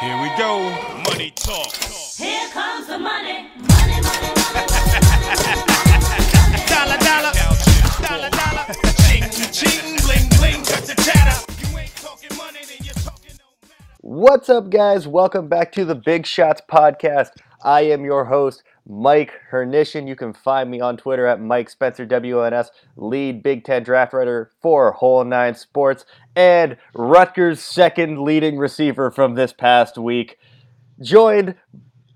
Here we go. Money talk. Here comes the money. Money, money, money, money. Dollar, dollar. Dollar, dollar. Ching, ching, bling, bling. Cut the chatter. You ain't talking money, then you're talking no matter. What's up, guys? Welcome back to the Big Shots Podcast. I am your host, Mike Hrynyshyn. You can find me on Twitter at Mike Spencer WNS, lead Big Ten draft writer for Whole Nine Sports, and Rutgers' second leading receiver from this past week. Joined,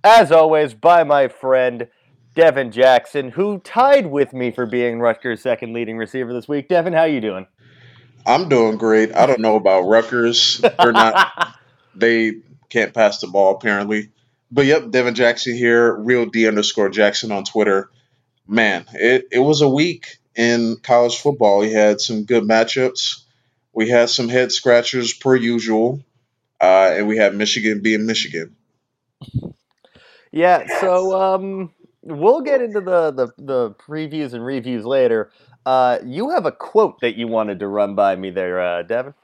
as always, by my friend Devin Jackson, who tied with me for being Rutgers' second leading receiver this week. Devin, how you doing? I'm doing great. I don't know about Rutgers. They're not. they can't pass the ball apparently. But yep, Devin Jackson here, real D underscore Jackson on Twitter. Man, it, it was a week in college football. We had some good matchups. We had some head scratchers per usual, uh, and we had Michigan being Michigan. Yeah, so um, we'll get into the, the, the previews and reviews later. Uh, you have a quote that you wanted to run by me there, uh, Devin.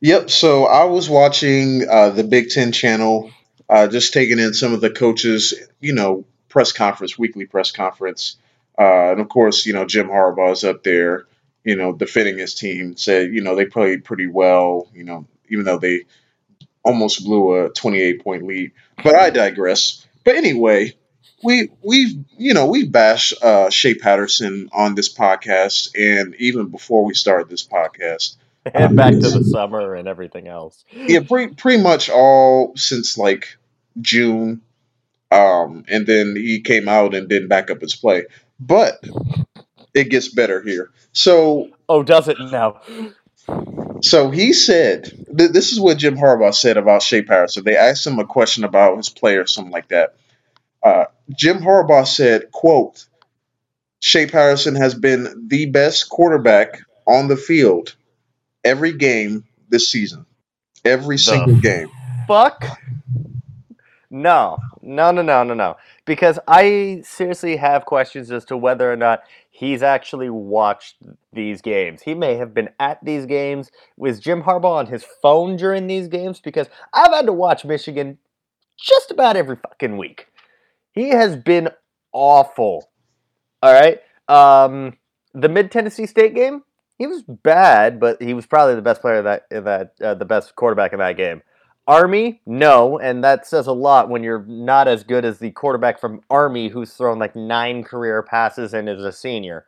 Yep. So I was watching uh, the Big Ten channel, uh, just taking in some of the coaches, you know, press conference, weekly press conference, uh, and of course, you know, Jim Harbaugh is up there, you know, defending his team. Said, you know, they played pretty well, you know, even though they almost blew a 28 point lead. But I digress. But anyway, we we've you know we bashed uh, Shea Patterson on this podcast, and even before we started this podcast. And back to the summer and everything else. yeah, pretty pretty much all since like June, um, and then he came out and didn't back up his play. But it gets better here. So Oh, does it now? so he said th- this is what Jim Harbaugh said about Shea Patterson. They asked him a question about his play or something like that. Uh, Jim Harbaugh said, "quote Shea Patterson has been the best quarterback on the field every game this season, every single game." Fuck? No, no, no, no, no, no. Because I seriously have questions as to whether or not he's actually watched these games. He may have been at these games. Was Jim Harbaugh on his phone during these games? Because I've had to watch Michigan just about every fucking week. He has been awful. All right. Um, the Mid Tennessee State game, he was bad, but he was probably the best player that that uh, the best quarterback in that game. Army, no, and that says a lot when you're not as good as the quarterback from Army who's thrown like nine career passes and is a senior.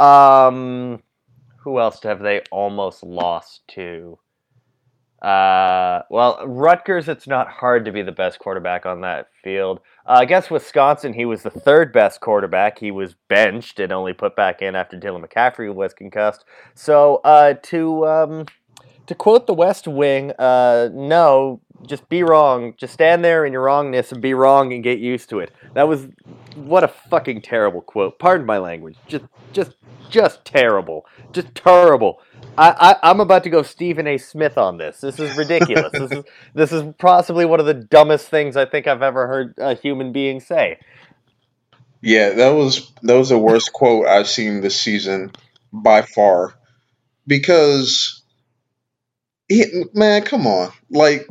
Um, who else have they almost lost to? Uh, well, Rutgers, it's not hard to be the best quarterback on that field. Uh, I guess Wisconsin, he was the third best quarterback. He was benched and only put back in after Dylan McCaffrey was concussed. So, uh, to um, to quote the West Wing, uh, no, just be wrong. Just stand there in your wrongness and be wrong and get used to it. That was what a fucking terrible quote. Pardon my language. Just, just, just terrible. Just terrible. I, I, I'm about to go Stephen A. Smith on this. This is ridiculous. this is this is possibly one of the dumbest things I think I've ever heard a human being say. Yeah, that was that was the worst quote I've seen this season by far. Because he, man, come on. Like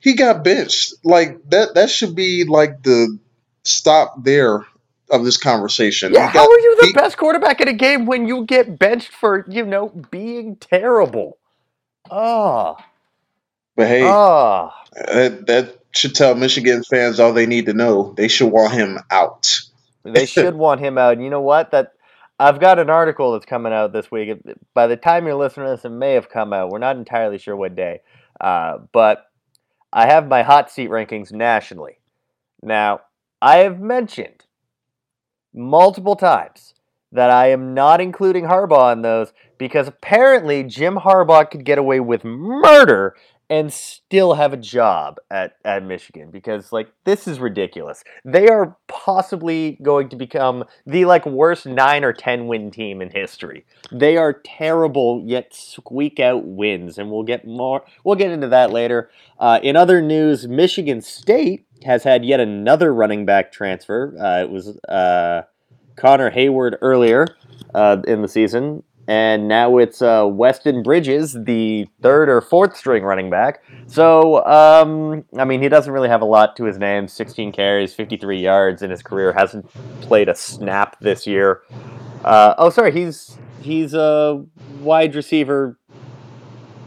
he got benched. Like that that should be like the stop there of this conversation. Yeah, He how are you the he- best quarterback in a game when you get benched for you know being terrible? Ah, But hey, ah. that that should tell Michigan fans all they need to know. They should want him out. They should want him out. You know what? That I've got an article that's coming out this week. By the time you're listening to this, it may have come out. We're not entirely sure what day, uh, but I have my hot seat rankings nationally. Now, I have mentioned multiple times that I am not including Harbaugh in those because apparently Jim Harbaugh could get away with murder and still have a job at, at Michigan because like this is ridiculous. They are possibly going to become the like worst 9 or 10 win team in history. They are terrible yet squeak out wins and we'll get more we'll get into that later. Uh, in other news, Michigan State has had yet another running back transfer. Uh, it was uh, Connor Heyward earlier uh, in the season and now it's uh, Weston Bridges, the third or fourth string running back. So, um, I mean, he doesn't really have a lot to his name 16 carries, 53 yards in his career, hasn't played a snap this year. Uh, oh, sorry, he's he's a wide receiver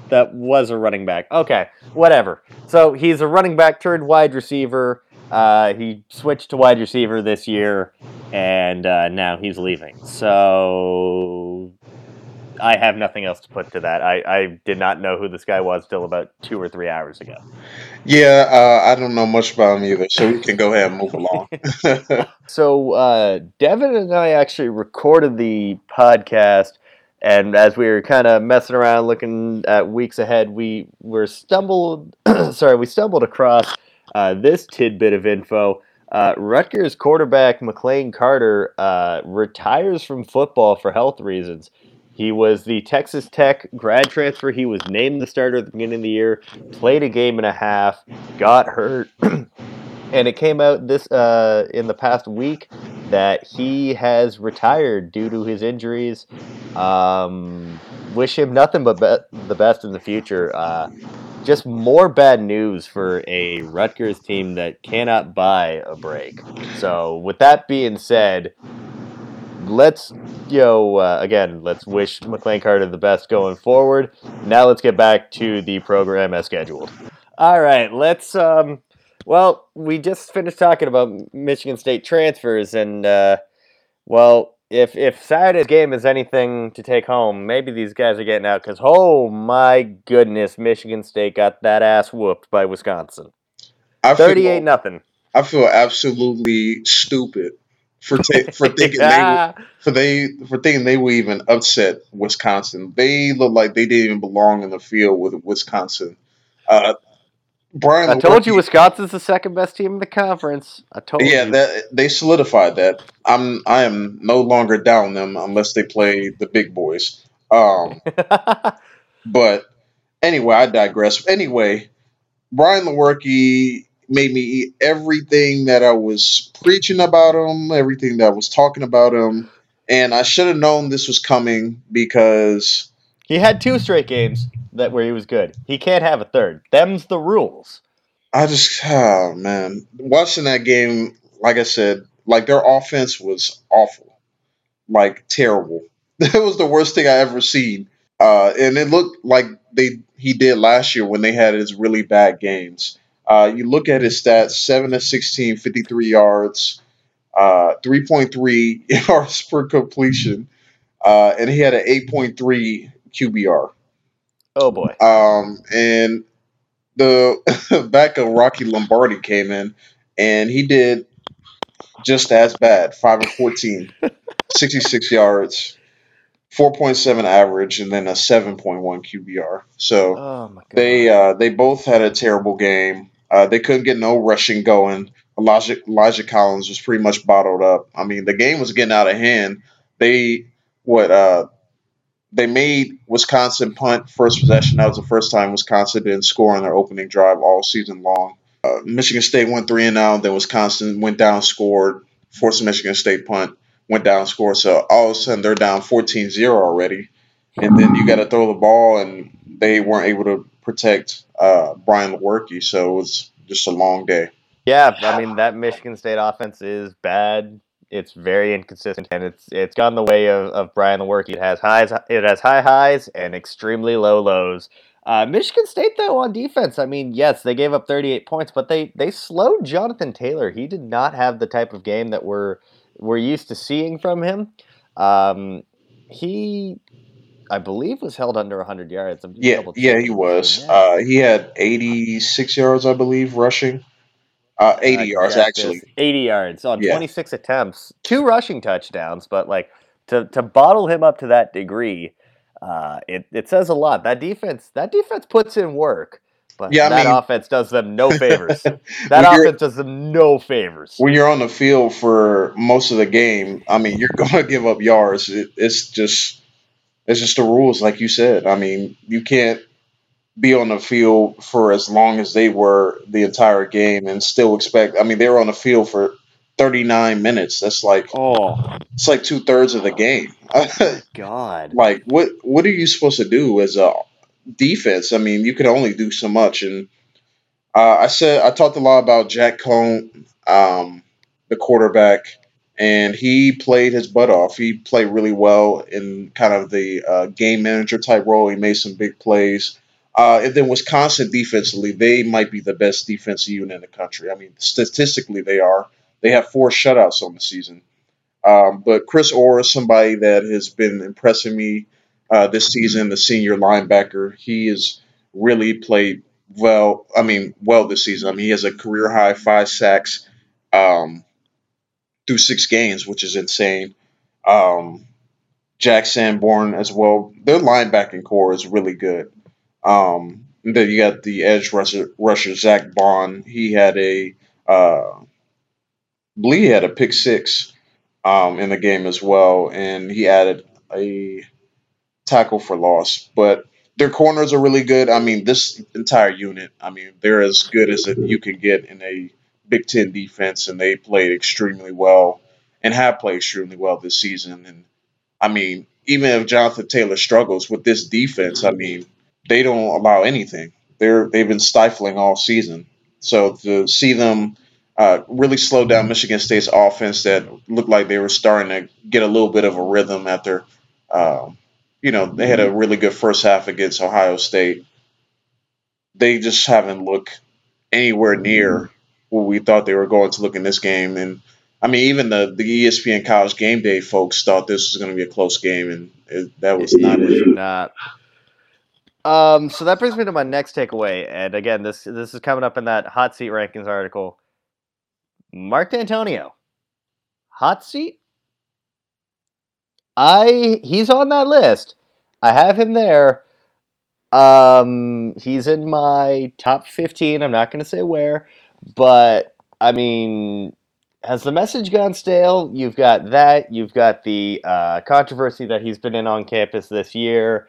that was a running back. Okay, whatever. So he's a running back turned wide receiver. Uh, he switched to wide receiver this year, and uh, now he's leaving. So I have nothing else to put to that. I, I did not know who this guy was till about two or three hours ago. Yeah, uh, I don't know much about him either, so we can go ahead and move along. So uh, Devin and I actually recorded the podcast, and as we were kind of messing around, looking at weeks ahead, we were stumbled. sorry, we stumbled across uh, this tidbit of info. Uh, Rutgers quarterback McLane Carter uh, retires from football for health reasons. He was the Texas Tech grad transfer. He was named the starter at the beginning of the year, played a game and a half, got hurt, and it came out this uh, in the past week that he has retired due to his injuries. Um, wish him nothing but be- the best in the future. Uh, just more bad news for a Rutgers team that cannot buy a break. So, with that being said, let's you know uh, again let's wish McLane Carter the best going forward. Now let's get back to the program as scheduled. All right, let's um well, we just finished talking about Michigan State transfers and uh well, if if Saturday's game is anything to take home, maybe these guys are getting out cuz oh my goodness, Michigan State got that ass whooped by Wisconsin. I feel, 38 nothing. I feel absolutely stupid for ta- for thinking they for they for thinking they would even upset Wisconsin. They look like they didn't even belong in the field with Wisconsin. Uh, Brian, I told you Lewerke- Wisconsin's the second best team in the conference. I told you. Yeah, you. that they solidified that. I'm I am no longer down them unless they play the big boys. Um, but anyway, I digress. Anyway, Brian Lewerke made me eat everything that I was preaching about him, everything that I was talking about him, and I should have known this was coming because he had two straight games that where he was good. He can't have a third. Them's the rules. I just oh man, watching that game, like I said, like their offense was awful, like terrible. That was the worst thing I ever seen. Uh, and it looked like they he did last year when they had his really bad games. Uh, you look at his stats: seven to 16, 53 yards, uh, three point three yards per completion, uh, and he had an eight point three QBR. Oh boy. Um, and the back of Rocky Lombardi came in, and he did just as bad. Five and 14, 66 yards, four point seven average, and then a seven point one QBR. So Oh my god. they uh, they both had a terrible game. Uh, they couldn't get no rushing going. Elijah Elijah Collins was pretty much bottled up. I mean, the game was getting out of hand. They what uh they made Wisconsin punt first possession. That was the first time Wisconsin didn't score on their opening drive all season long. Uh, Michigan State went three and out. Then Wisconsin went down, scored, forced Michigan State punt, went down, scored. So all of a sudden they're down 14-0 already. And then you got to throw the ball, and they weren't able to protect uh, Brian Lewerke. So it was just a long day. Yeah, I mean that Michigan State offense is bad. It's very inconsistent, and it's it's gone the way of, of Brian Lewerke. It has highs, it has high highs and extremely low lows. Uh, Michigan State though on defense, I mean, yes, they gave up 38 points, but they they slowed Jonathan Taylor. He did not have the type of game that we're we're used to seeing from him. Um, he, I believe, was held under 100 yards. Yeah, yeah, he was. Uh, he had 86 yards, I believe, rushing. Uh, 80 Uh, yards, actually. 80 yards on Yeah. 26 attempts, two rushing touchdowns, but like to, to bottle him up to that degree, uh, it, it says a lot. That defense, that defense puts in work, but Yeah, I that mean- offense does them no favors. that offense does them no favors. when you're on the field for most of the game, I mean, you're going to give up yards. It, it's just, it's just the rules, like you said. I mean, you can't be on the field for as long as they were the entire game and still expect. I mean, they were on the field for 39 minutes. That's like Oh it's like two thirds of the game. God. like what what are you supposed to do as a defense? I mean, you could only do so much. And uh, I said I talked a lot about Jack Coan, um, the quarterback, and he played his butt off. He played really well in kind of the uh, game manager type role. He made some big plays. Uh, and then Wisconsin defensively, they might be the best defensive unit in the country. I mean, statistically, they are. They have four shutouts on the season. Um, but Chris Orr is somebody that has been impressing me uh, this season, the senior linebacker. He has really played well. I mean, well this season. I mean, he has a career high five sacks um, through six games, which is insane. Um, Jack Sanborn as well. Their linebacking corps is really good. Um, then you got the edge rusher, rusher Zack Baun. He had a, uh, he had a pick six um, in the game as well, and he added a tackle for loss. But their corners are really good. I mean, this entire unit, I mean, they're as good as you can get in a Big Ten defense, and they played extremely well and have played extremely well this season. And I mean, even if Jonathan Taylor struggles with this defense, I mean, they don't allow anything. They're they've been stifling all season. So to see them uh, really slow down Michigan State's offense that looked like they were starting to get a little bit of a rhythm after, uh, you know, they had a really good first half against Ohio State. They just haven't looked anywhere near what we thought they were going to look in this game. And I mean, even the, the ESPN College Game Day folks thought this was going to be a close game, and it, that was not It not. Um, so that brings me to my next takeaway, and again, this this is coming up in that hot seat rankings article. Mark Dantonio, hot seat. I he's on that list. I have him there. Um, he's in my top fifteen. I'm not going to say where, but I mean, has the message gone stale? You've got that. You've got the uh, controversy that he's been in on campus this year.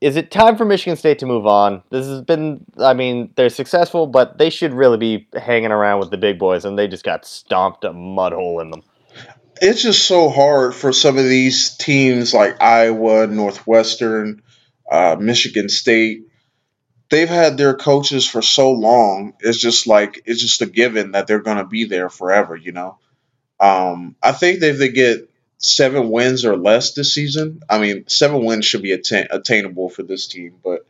Is it time for Michigan State to move on? This has been, I mean, they're successful, but they should really be hanging around with the big boys, and they just got stomped a mud hole in them. It's just so hard for some of these teams like Iowa, Northwestern, uh, Michigan State. They've had their coaches for so long. It's just like it's just a given that they're going to be there forever. You know. Um, I think if they get seven wins or less this season, I mean, seven wins should be attain- attainable for this team, but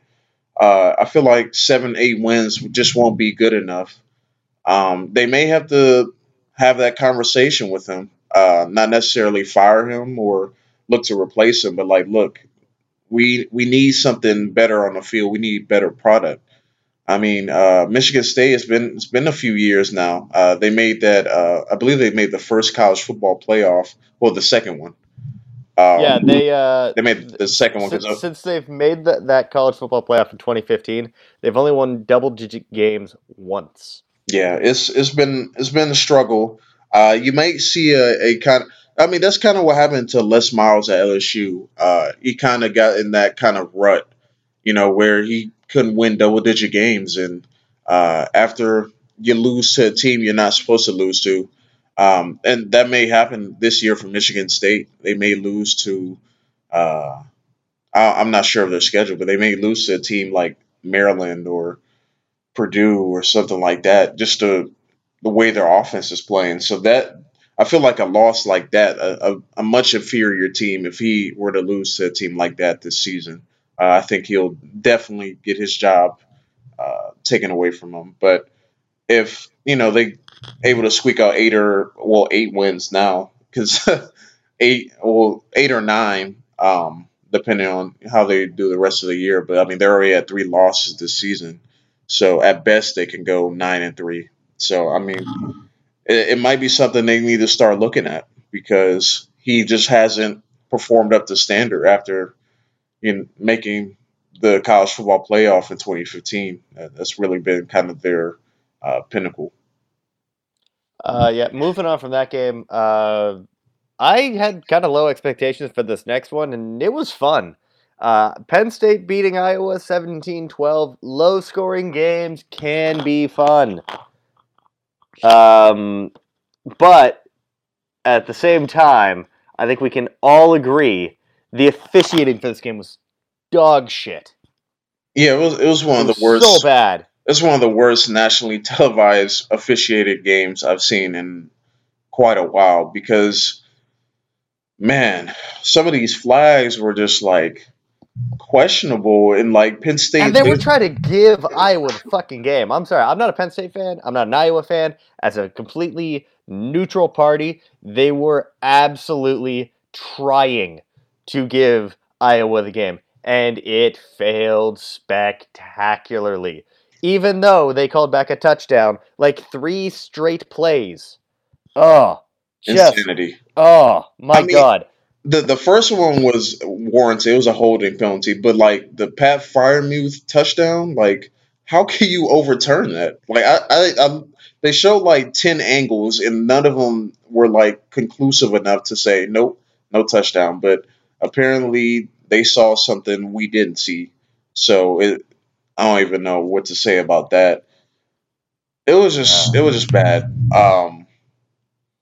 uh, I feel like seven, eight wins just won't be good enough. Um, they may have to have that conversation with him, uh, not necessarily fire him or look to replace him, but like, look, we we need something better on the field. We need better product. I mean, uh, Michigan State has been it's been a few years now. Uh, they made that. Uh, I believe they made the first college football playoff. Well, the second one. Um, yeah, they uh, they made the second one since, since they've made that that college football playoff in 2015, they've only won double-digit games once. Yeah, it's it's been it's been a struggle. Uh, you might see a, a kind. I mean, that's kind of what happened to Les Miles at LSU. Uh, he kind of got in that kind of rut, you know, where he couldn't win double digit games, and uh, after you lose to a team you're not supposed to lose to, um, and that may happen this year for Michigan State. They may lose to. Uh, I, I'm not sure of their schedule, but they may lose to a team like Maryland or Purdue or something like that, just to the way their offense is playing. So that I feel like a loss like that, a, a, a much inferior team, if he were to lose to a team like that this season, I think he'll definitely get his job uh, taken away from him. But if you know they able to squeak out eight or well eight wins now, because eight well eight or nine, um, depending on how they do the rest of the year. But I mean they're already at three losses this season, so at best they can go nine and three. So I mean it, it might be something they need to start looking at because he just hasn't performed up to standard after know, making the college football playoff in 2015. Uh, That's really been kind of their uh, pinnacle. Uh, yeah, moving on from that game, uh, I had kind of low expectations for this next one, and it was fun. Uh, Penn State beating Iowa 17 12. Low scoring games can be fun. Um, but at the same time, I think we can all agree the officiating for this game was dog shit. Yeah, it was it was one It of the worst. so bad. It's one of the worst nationally televised officiated games I've seen in quite a while because, man, some of these flags were just like questionable and like Penn State. And they were trying to give Iowa the fucking game. I'm sorry, I'm not a Penn State fan. I'm not an Iowa fan. As a completely neutral party, they were absolutely trying to give Iowa the game, and it failed spectacularly. Even though they called back a touchdown like three straight plays. Oh, just insanity. oh my I mean, god. The the first one was warranted. It was a holding penalty, but like the Pat Freiermuth touchdown, like how can you overturn that? Like I, I, I they showed like ten angles and none of them were like conclusive enough to say nope, no touchdown. But apparently they saw something we didn't see, so it I don't even know what to say about that. It was just it was just bad. Um,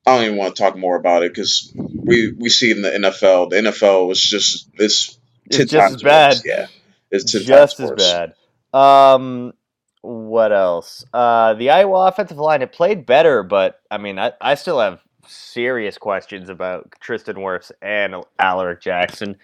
I don't even want to talk more about it because we we see in the NFL, the NFL was just it's It's just as bad. worse. Yeah, it's just as worse. bad. Um, what else? Uh, the Iowa offensive line it played better, but I mean, I, I still have serious questions about Tristan Wirfs and Alaric Jackson.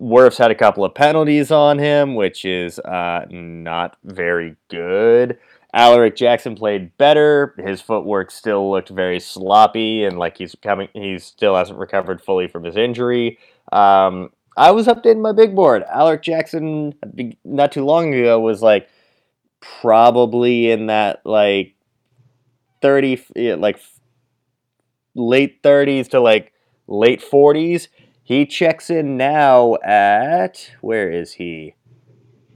Wirfs had a couple of penalties on him, which is uh, not very good. Alaric Jackson played better. His footwork still looked very sloppy, and like he's coming, he still hasn't recovered fully from his injury. Um, I was updating my big board. Alaric Jackson, not too long ago, was like probably in that like thirty, like late thirties to like late forties. He checks in now at where is he?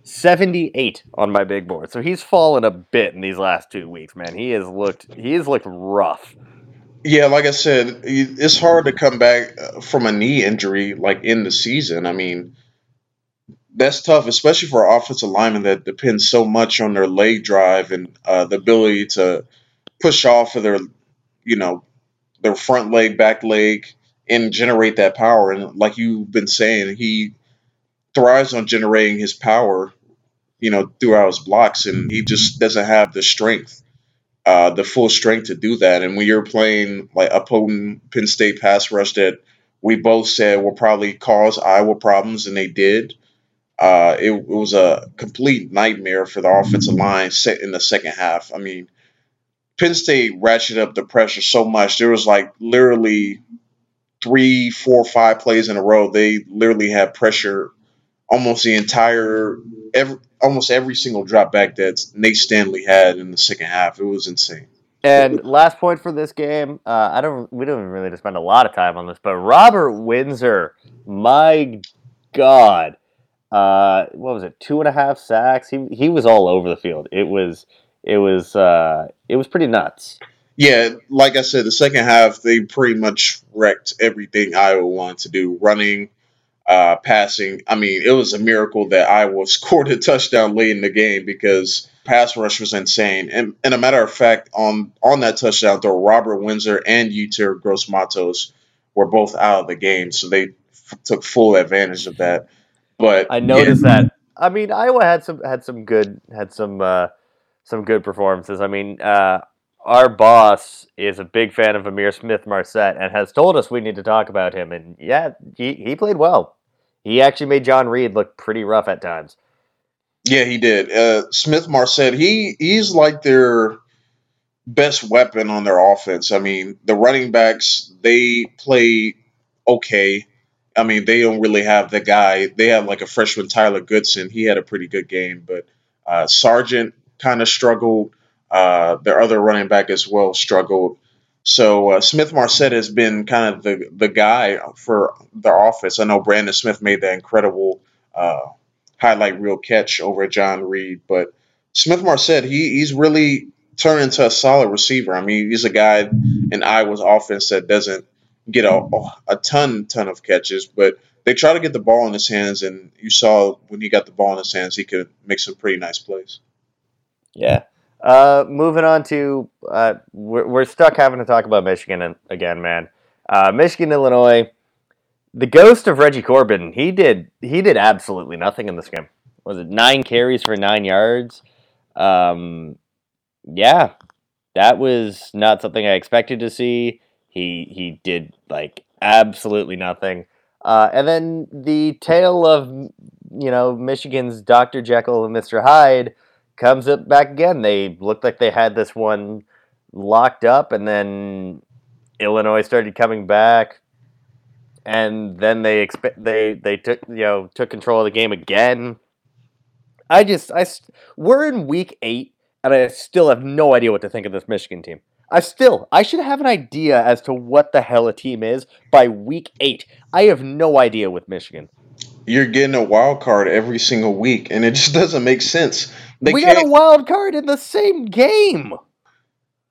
78 on my big board. So he's fallen a bit in these last two weeks, man. He has looked he has looked rough. Yeah, like I said, it's hard to come back uh, from a knee injury like in the season. I mean, that's tough, especially for offensive lineman that depends so much on their leg drive and uh, the ability to push off of their, you know, their front leg, back leg, and generate that power. And like you've been saying, he thrives on generating his power, you know, throughout his blocks, and he just doesn't have the strength uh, the full strength to do that. And when you're playing like a potent Penn State pass rush that we both said will probably cause Iowa problems, and they did, uh, it, it was a complete nightmare for the offensive line set in the second half. I mean, Penn State ratcheted up the pressure so much. There was like literally three, four, five plays in a row. They literally had pressure almost the entire every almost every single drop back that Nate Stanley had in the second half. It was insane. And last point for this game, uh, I don't. We don't really to spend a lot of time on this, but Robert Windsor, my God, uh, what was it? Two and a half sacks. He he was all over the field. It was it was uh, it was pretty nuts. Yeah, like I said, the second half they pretty much wrecked everything Iowa wanted to do, running, uh, passing. I mean, it was a miracle that Iowa scored a touchdown late in the game because pass rush was insane. And, and a matter of fact, on on that touchdown throw, Robert Windsor and Yetur Gross-Matos were both out of the game, so they f- took full advantage of that. But I noticed that. I mean, Iowa had some had some good had some uh, some good performances. I mean, uh, our boss is a big fan of Ihmir Smith-Marsette and has told us we need to talk about him. And yeah, he, he played well. He actually made John Reid look pretty rough at times. Yeah, he did. Uh, Smith Marset, he he's like their best weapon on their offense. I mean, the running backs they play okay. I mean, they don't really have the guy. They have like a freshman Tyler Goodson. He had a pretty good game, but uh, Sargent kind of struggled. Uh, their other running back as well struggled. So uh, Smith-Marsette has been kind of the the guy for the offense. I know Brandon Smith made that incredible uh, highlight reel catch over John Reid, but Smith-Marsette he he's really turned into a solid receiver. I mean, he's a guy in Iowa's offense that doesn't get a a ton ton of catches, but they try to get the ball in his hands, and you saw when he got the ball in his hands, he could make some pretty nice plays. Yeah. Uh, moving on to uh, we're, we're stuck having to talk about Michigan again, man. Uh, Michigan, Illinois. The ghost of Reggie Corbin. He did he did absolutely nothing in this game. Was it nine carries for nine yards? Um, yeah, that was not something I expected to see. He he did like absolutely nothing. Uh, and then the tale of you know Michigan's Dr. Jekyll and Mr. Hyde comes up back again. They looked like they had this one locked up, and then Illinois started coming back, and then they expe- they they took you know took control of the game again. I just I we're in week eight, and I still have no idea what to think of this Michigan team. I still I should have an idea as to what the hell a team is by week eight. I have no idea with Michigan. You're getting a wild card every single week, and it just doesn't make sense. They we can't, got a wild card in the same game.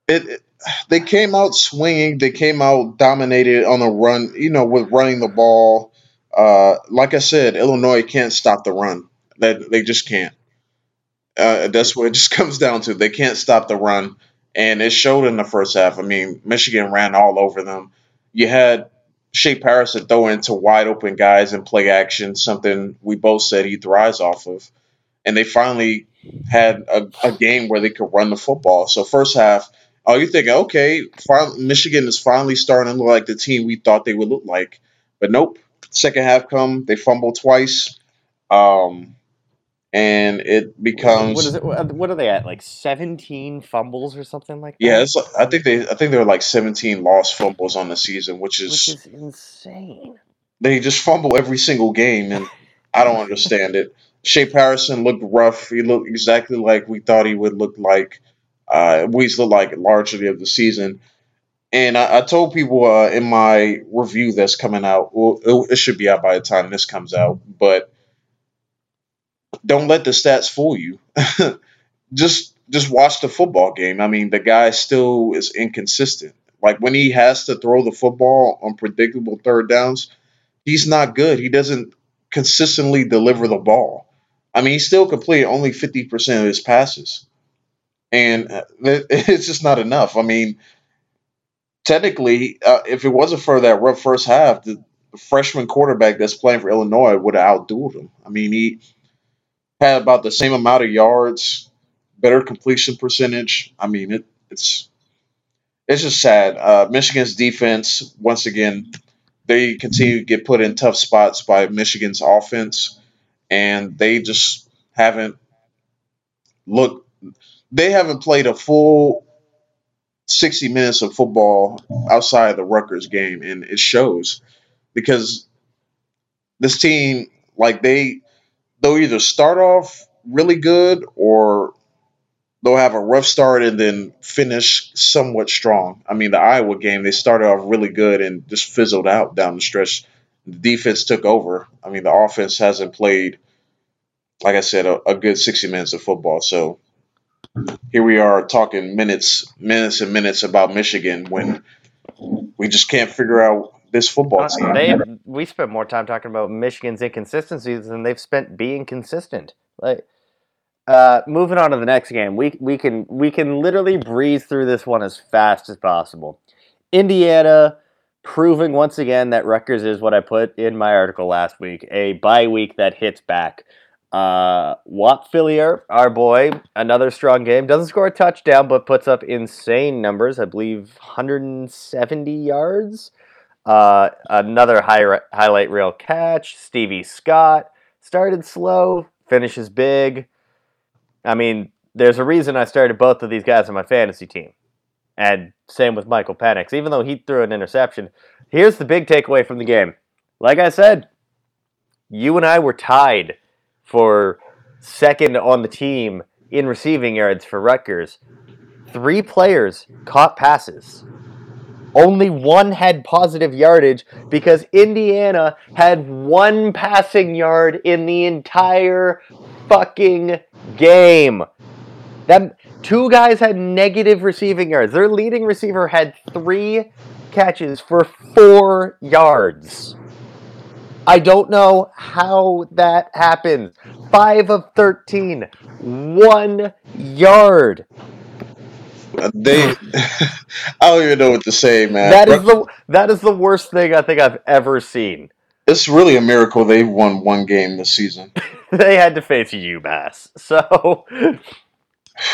it, it- they came out swinging. They came out dominated on the run. You know, with running the ball. Uh, like I said, Illinois can't stop the run. That they just can't. Uh, that's what it just comes down to. They can't stop the run, and it showed in the first half. I mean, Michigan ran all over them. You had Shea Harrison throw into wide open guys and play action, something we both said he thrives off of. And they finally had a, a game where they could run the football. So first half, oh, you think okay, fin- Michigan is finally starting to look like the team we thought they would look like, but nope. Second half come, they fumble twice, um, and it becomes What is it? What are they at? Like seventeen fumbles or something like that? yeah. It's, I think they I think there were like 17 lost fumbles on the season, which is, which is insane. they just fumble every single game, and I don't understand it. Shea Harrison looked rough. He looked exactly like we thought he would look like. Uh, looked like largely of the season. And I, I told people uh, in my review that's coming out, well, it, it should be out by the time this comes out, but don't let the stats fool you. just just watch the football game. I mean, the guy still is inconsistent. Like when he has to throw the football on predictable third downs, he's not good. He doesn't consistently deliver the ball. I mean, he still completed only 50% of his passes. And uh, it's just not enough. I mean, technically, uh, if it wasn't for that rough first half, the freshman quarterback that's playing for Illinois would have outdueled him. I mean, he had about the same amount of yards, better completion percentage. I mean, it, it's it's just sad. Uh, Michigan's defense, once again, they continue to get put in tough spots by Michigan's offense, and they just haven't looked. They haven't played a full 60 minutes of football outside of the Rutgers game, and it shows because this team, like they, they'll either start off really good or they'll have a rough start and then finish somewhat strong. I mean, the Iowa game, they started off really good and just fizzled out down the stretch. The defense took over. I mean, the offense hasn't played, like I said, a, a good 60 minutes of football. So here we are talking minutes, minutes and minutes about Michigan when we just can't figure out this football team. They we spent more time talking about Michigan's inconsistencies than they've spent being consistent. Like, uh, moving on to the next game, we we can we can literally breeze through this one as fast as possible. Indiana proving once again that Rutgers is what I put in my article last week, a bye week that hits back. Uh, Whop Philyor, our boy, another strong game. Doesn't score a touchdown, but puts up insane numbers. I believe 170 yards. Uh, another high, highlight reel catch. Stevie Scott started slow, finishes big. I mean, there's a reason I started both of these guys on my fantasy team. And same with Michael Penix, even though he threw an interception. Here's the big takeaway from the game. Like I said, you and I were tied for second on the team in receiving yards for Rutgers. Three players caught passes. Only one had positive yardage because Indiana had one passing yard in the entire fucking game. That two guys had negative receiving yards. Their leading receiver had three catches for four yards. I don't know how that happened. Five of 13, one yard. They, I don't even know what to say, man. That is the that is the worst thing I think I've ever seen. it's really a miracle they won one game this season. They had to face UMass, so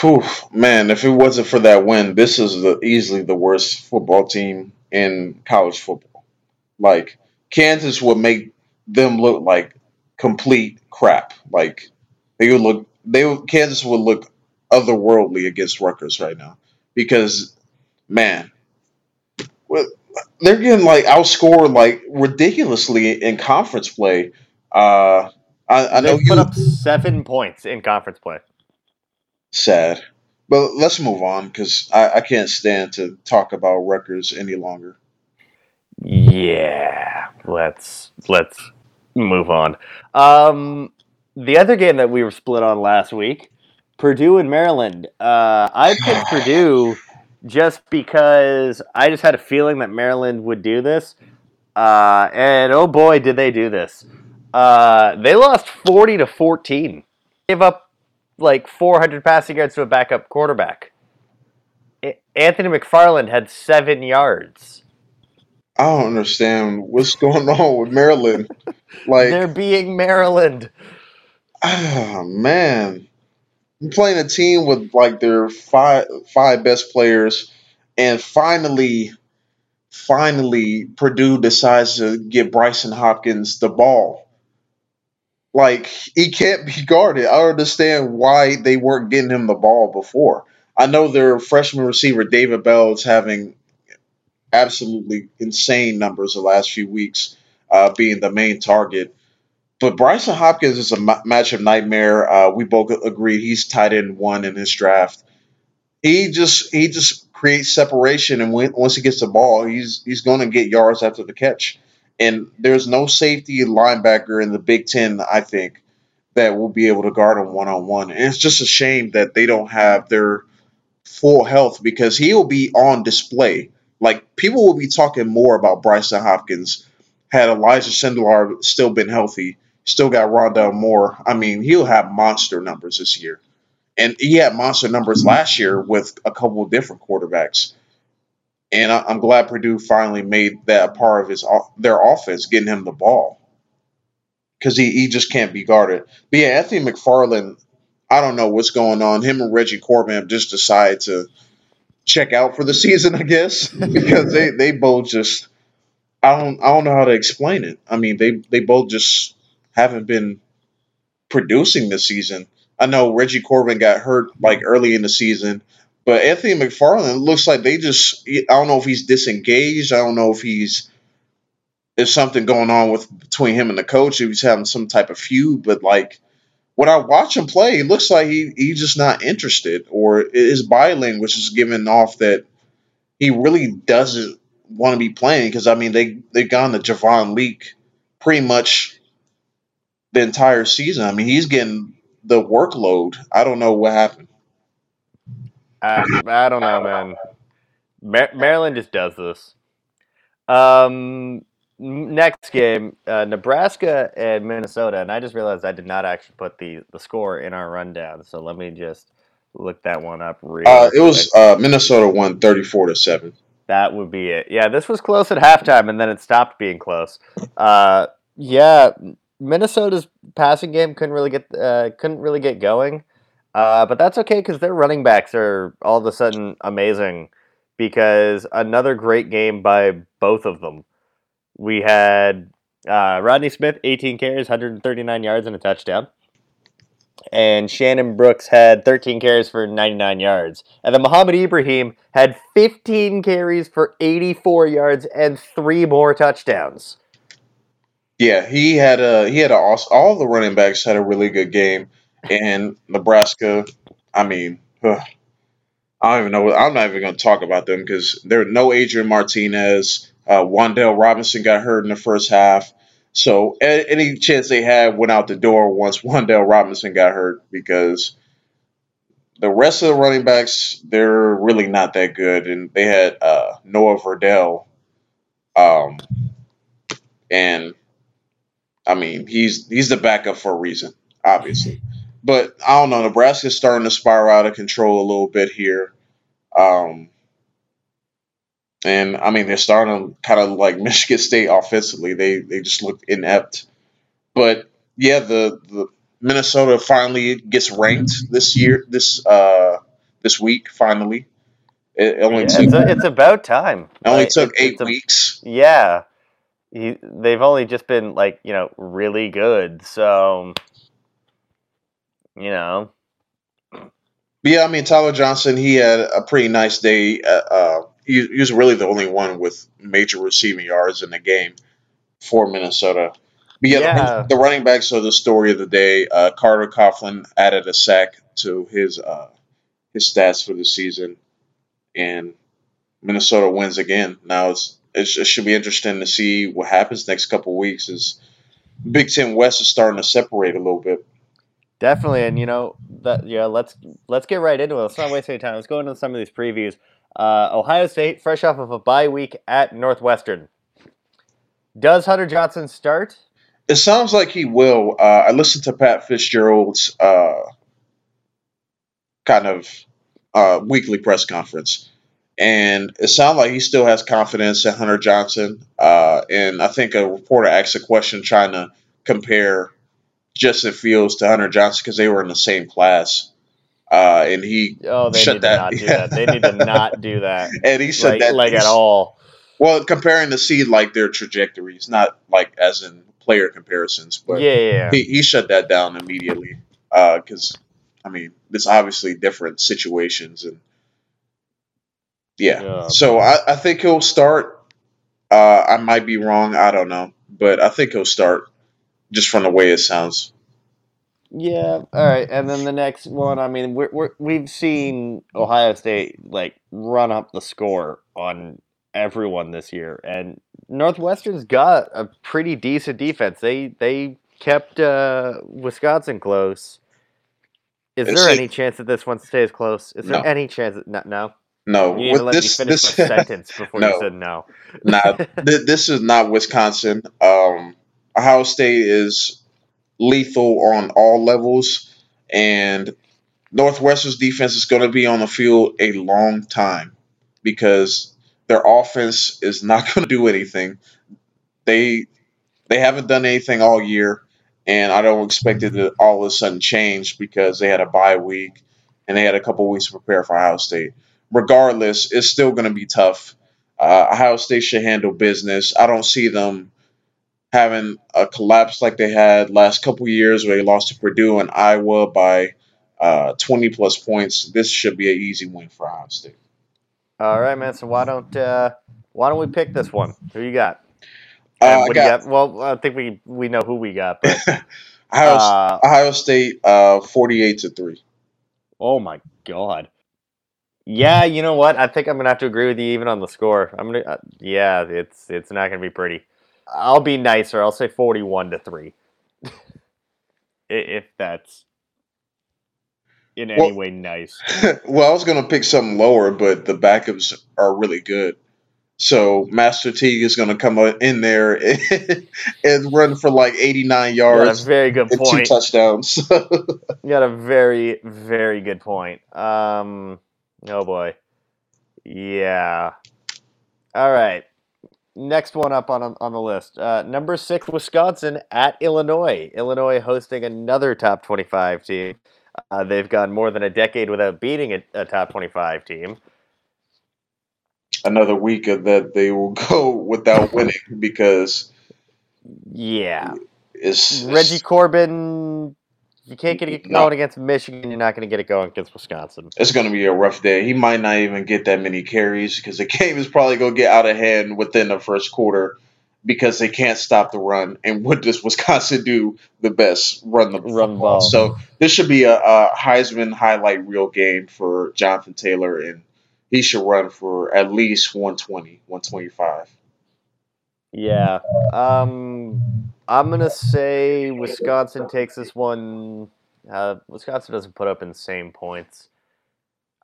Whew, man, if it wasn't for that win, this is the easily the worst football team in college football. Like Kansas would make them look like complete crap. Like they would look, they would, Kansas would look otherworldly against Rutgers right now because man, well, they're getting like outscored like ridiculously in conference play. Uh, I, I know they you put up seven points in conference play. sad, but let's move on because I, I can't stand to talk about Rutgers any longer. Yeah, let's let's move on. Um, the other game that we were split on last week, Purdue and Maryland. Uh, I picked Purdue just because I just had a feeling that Maryland would do this, uh, and oh boy, did they do this! Uh, they lost forty to fourteen. Gave up like four hundred passing yards to a backup quarterback. Anthony McFarland had seven yards. I don't understand what's going on with Maryland. Like, They're being Maryland. ah, man, I'm playing a team with like their five five best players, and finally, finally, Purdue decides to give Brycen Hopkins the ball. Like he can't be guarded. I don't understand why they weren't getting him the ball before. I know their freshman receiver David Bell is having absolutely insane numbers the last few weeks, uh, being the main target. But Brycen Hopkins is a ma- matchup nightmare. Uh, we both agreed he's tight end one in his draft. He just he just creates separation, and when, once he gets the ball, he's he's going to get yards after the catch. And there's no safety linebacker in the Big Ten, I think, that will be able to guard him one on one. And it's just a shame that they don't have their full health because he'll be on display. Like people will be talking more about Brycen Hopkins had Elijah Sindelar still been healthy, still got Rondale Moore. I mean, he'll have monster numbers this year, and he had monster numbers last year with a couple of different quarterbacks. And I, I'm glad Purdue finally made that a part of his their offense, getting him the ball because he, he just can't be guarded. But yeah, Anthony McFarland, I don't know what's going on. Him and Reggie Corbin have just decided to check out for the season, I guess, because they, they both just I don't I don't know how to explain it. I mean, they they both just haven't been producing this season. I know Reggie Corbin got hurt like early in the season, but Anthony McFarland looks like they just I don't know if he's disengaged. I don't know if he's there's something going on with between him and the coach. If he's having some type of feud, but like when I watch him play, it looks like he he's just not interested, or his body language is giving off that he really doesn't want to be playing. Because I mean, they they've gone to Javon Leake pretty much the entire season. I mean, he's getting the workload. I don't know what happened. I, I don't know, man. Mar- Maryland just does this. Um, next game, uh, Nebraska and Minnesota, and I just realized I did not actually put the the score in our rundown. So let me just look that one up real. Uh, it was uh, Minnesota won thirty four to seven. That would be it. Yeah, this was close at halftime, and then it stopped being close. Uh, yeah, Minnesota's passing game couldn't really get uh, couldn't really get going, uh, but that's okay because their running backs are all of a sudden amazing. Because another great game by both of them. We had uh, Rodney Smith, 18 carries, 139 yards, and a touchdown. And Shannon Brooks had 13 carries for 99 yards. And then Mohamed Ibrahim had 15 carries for 84 yards and three more touchdowns. Yeah, he had a he had a all the running backs had a really good game, and Nebraska. I mean, ugh, I don't even know. I'm not even going to talk about them because there are no Adrian Martinez. Uh, Robinson got hurt in the first half, so a- any chance they had went out the door once Wan'Dale Robinson got hurt because the rest of the running backs they're really not that good, and they had uh, Noah Vedral, um, and I mean, he's he's the backup for a reason, obviously. But I don't know. Nebraska's starting to spiral out of control a little bit here. Um, and I mean, they're starting kind of like Michigan State offensively. They they just look inept. But yeah, the the Minnesota finally gets ranked this year this uh this week finally. It only Yeah, took it's, a, it's about time. it only Like, took it- eight it's a- weeks. Yeah, he, they've only just been like you know really good. So you know, But yeah, I mean Tyler Johnson, he had a pretty nice day. Uh, uh, he, he was really the only one with major receiving yards in the game for Minnesota. But yeah, the Yeah. run- The, running backs are the story of the day. Uh, Carter Coughlin added a sack to his uh, his stats for the season, and Minnesota wins again. Now it's, it's it should be interesting to see what happens next couple weeks. Is Big Ten West is starting to separate a little bit. definitely, and you know that yeah. Let's let's get right into it. Let's not waste any time. Let's go into some of these previews. Uh, Ohio State, fresh off of a bye week at Northwestern. Does Hunter Johnson start? It sounds like he will. Uh, I listened to Pat Fitzgerald's uh, kind of uh, weekly press conference, and it sounds like he still has confidence in Hunter Johnson. Uh, and I think a reporter asked a question trying to compare Justin Fields to Hunter Johnson because they were in the same class, uh, and he Oh, they Shut need that- to not do that. They need to not do that. and he said like, that like at all. Well, comparing to see like their trajectories, not like as in player comparisons, but yeah, yeah, yeah. he, he shut that down immediately because I mean it's obviously different situations and yeah. Yeah. So I, I think he'll start. Uh, I might be wrong. I don't know, but I think he'll start just from the way it sounds. Yeah. All right. And then the next one. I mean, we're, we're we've seen Ohio State like run up the score on everyone this year, and Northwestern's got a pretty decent defense. They they kept uh, Wisconsin close. Is It's there like- any chance that this one stays close? Is there No. any chance that no? no? No, You need to let this me finish this my sentence before you said no. nah, th- this is not Wisconsin. Um, Ohio State is lethal on all levels, and Northwestern's defense is going to be on the field a long time because their offense is not going to do anything. They they haven't done anything all year, and I don't expect it to all of a sudden change because they had a bye week and they had a couple weeks to prepare for Ohio State. Regardless, it's still going to be tough. Uh, Ohio State should handle business. I don't see them having a collapse like they had last couple years where they lost to Purdue and Iowa by uh, 20 plus points. This should be an easy win for Ohio State. All right, man. So why don't uh, why don't we pick this one? Who you got? Uh, I what do you got got? Well, I think we we know who we got. But, Ohio, uh, Ohio State uh, 48 to 3. oh my god. Yeah, you know what? I think I'm gonna have to agree with you even on the score. I'm gonna. Uh, yeah, it's it's not gonna be pretty. I'll be nicer. I'll say 41 to three. If that's in any Well- way nice. well, I was going to pick something lower, but the backups are really good. So Master Teague is going to come in there and, and run for like 89 You got a yards very good and two point. touchdowns. You got a very, very good point. Um, oh boy, yeah. All right, next one up on on the list. Uh, number six, Wisconsin at Illinois. Illinois hosting another top twenty-five team. Uh, they've gone more than a decade without beating a, a top twenty-five team. Another week of that they will go without winning because Yeah, it's, Reggie Corbin. You can't get it No. going against Michigan. You're not going to get it going against Wisconsin. it's going to be a rough day. He might not even get that many carries because the game is probably going to get out of hand within the first quarter because they can't stop the run. And what does Wisconsin do the best? Run the Run ball. So this should be a, a Heisman highlight reel game for Jonathan Taylor, and he should run for at least 120, 125. Yeah. Um, I'm gonna say Wisconsin takes this one. Uh, Wisconsin doesn't put up insane points.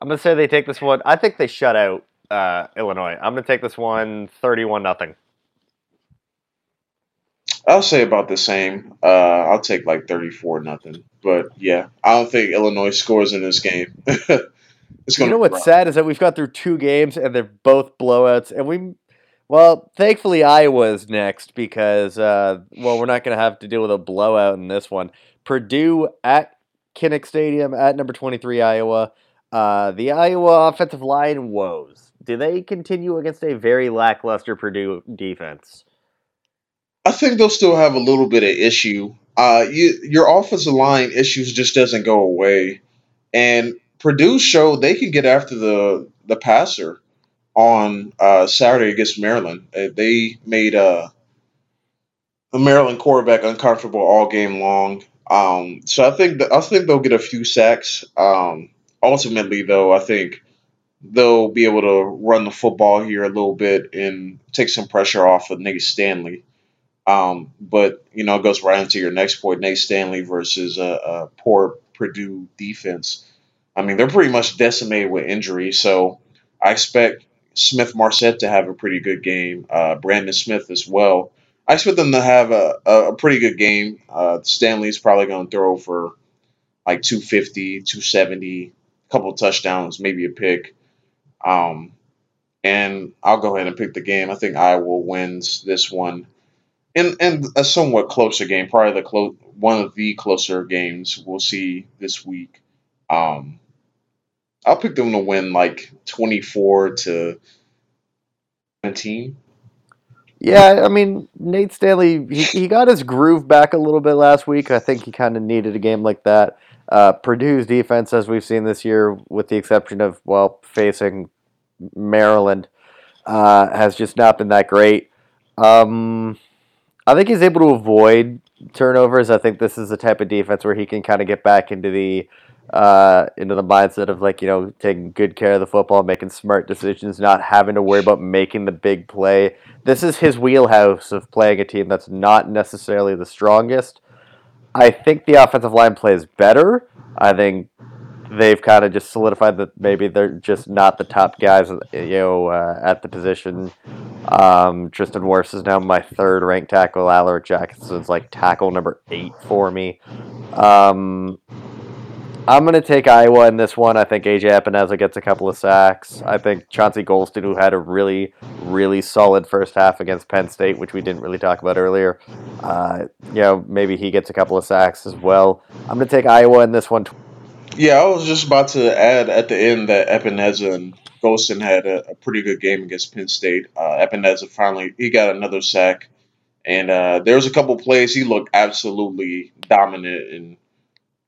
I'm gonna say they take this one. I think they shut out uh, Illinois. I'm gonna take this one 31 nothing. I'll say about the same. Uh, I'll take like 34 nothing. But yeah, I don't think Illinois scores in this game. It's You gonna know what's rough. sad is that we've got through two games and they're both blowouts, and we, well, thankfully Iowa's next because, uh, well, we're not going to have to deal with a blowout in this one. Purdue at Kinnick Stadium at number twenty three Iowa. Uh, the Iowa offensive line woes. Do they continue against a very lackluster Purdue defense? I think they'll still have a little bit of issue. Uh, you, your offensive line issues just doesn't go away, and Purdue showed they can get after the the passer on uh, Saturday against Maryland. Uh, they made uh, a Maryland quarterback uncomfortable all game long. Um, so I think th- I think they'll get a few sacks. Um, ultimately, though, I think they'll be able to run the football here a little bit and take some pressure off of Nate Stanley. Um, but you know, it goes right into your next point: Nate Stanley versus a, a poor Purdue defense. I mean, they're pretty much decimated with injuries, so I expect Smith-Marsette to have a pretty good game. Uh, Brandon Smith as well. I expect them to have a, a, pretty good game. Uh, Stanley's probably going to throw for like 250, 270, a couple touchdowns, maybe a pick. Um, and I'll go ahead and pick the game. I think Iowa wins this one And, in a somewhat closer game, probably the clo- one of the closer games we'll see this week. Um, I'll pick them to win like twenty four to seventeen. Yeah, I mean Nate Stanley, he, he got his groove back a little bit last week. I think he kind of needed a game like that. Uh, Purdue's defense, as we've seen this year, with the exception of well facing Maryland, uh, has just not been that great. Um, I think he's able to avoid turnovers. I think this is the type of defense where he can kind of get back into the uh, into the mindset of like you know taking good care of the football, making smart decisions, not having to worry about making the big play. This is his wheelhouse of playing a team that's not necessarily the strongest. I think the offensive line plays better. I think they've kind of just solidified that maybe they're just not the top guys, you know, uh, at the position. Um, Tristan Wirfs is now my third ranked tackle. Alaric Jackson's like tackle number eight for me. Um, I'm going to take Iowa in this one. I think AJ Epenesa gets a couple of sacks. I think Chauncey Golston, who had a really, really solid first half against Penn State, which we didn't really talk about earlier, uh, you know, maybe he gets a couple of sacks as well. I'm going to take Iowa in this one. Yeah, I was just about to add at the end that Epenesa and Golston had a, a pretty good game against Penn State. Uh, Epenesa finally he got another sack, and uh, there was a couple plays he looked absolutely dominant, and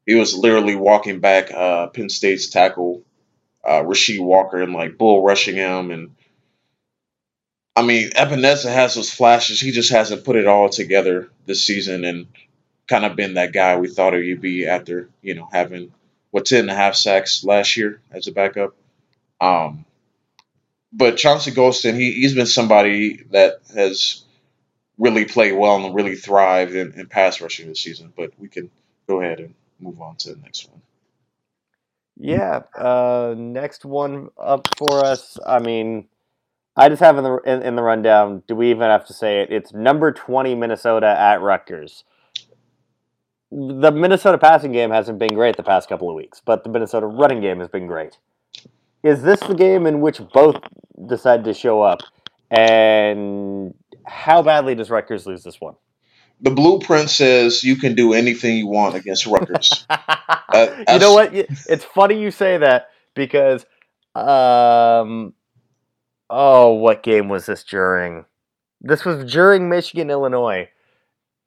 he was literally walking back uh, Penn State's tackle, uh, Rasheed Walker, and like bull rushing him. And I mean, Epenesa has those flashes. He just hasn't put it all together this season, and kind of been that guy we thought he'd be after you know having what ten and a half sacks last year as a backup. Um, but Chauncey Golston, he he's been somebody that has really played well and really thrived in, in pass rushing this season. But we can go ahead and move on to the next one. Yeah. Uh, next one up for us. I mean, I just have in the in, in the rundown. Do we even have to say it? It's number twenty Minnesota at Rutgers. The Minnesota passing game hasn't been great the past couple of weeks, but the Minnesota running game has been great. Is this the game in which both decide to show up? And how badly does Rutgers lose this one? The blueprint says you can do anything you want against Rutgers. you know what? It's funny you say that because, um, oh, what game was this during? This was during Michigan Illinois.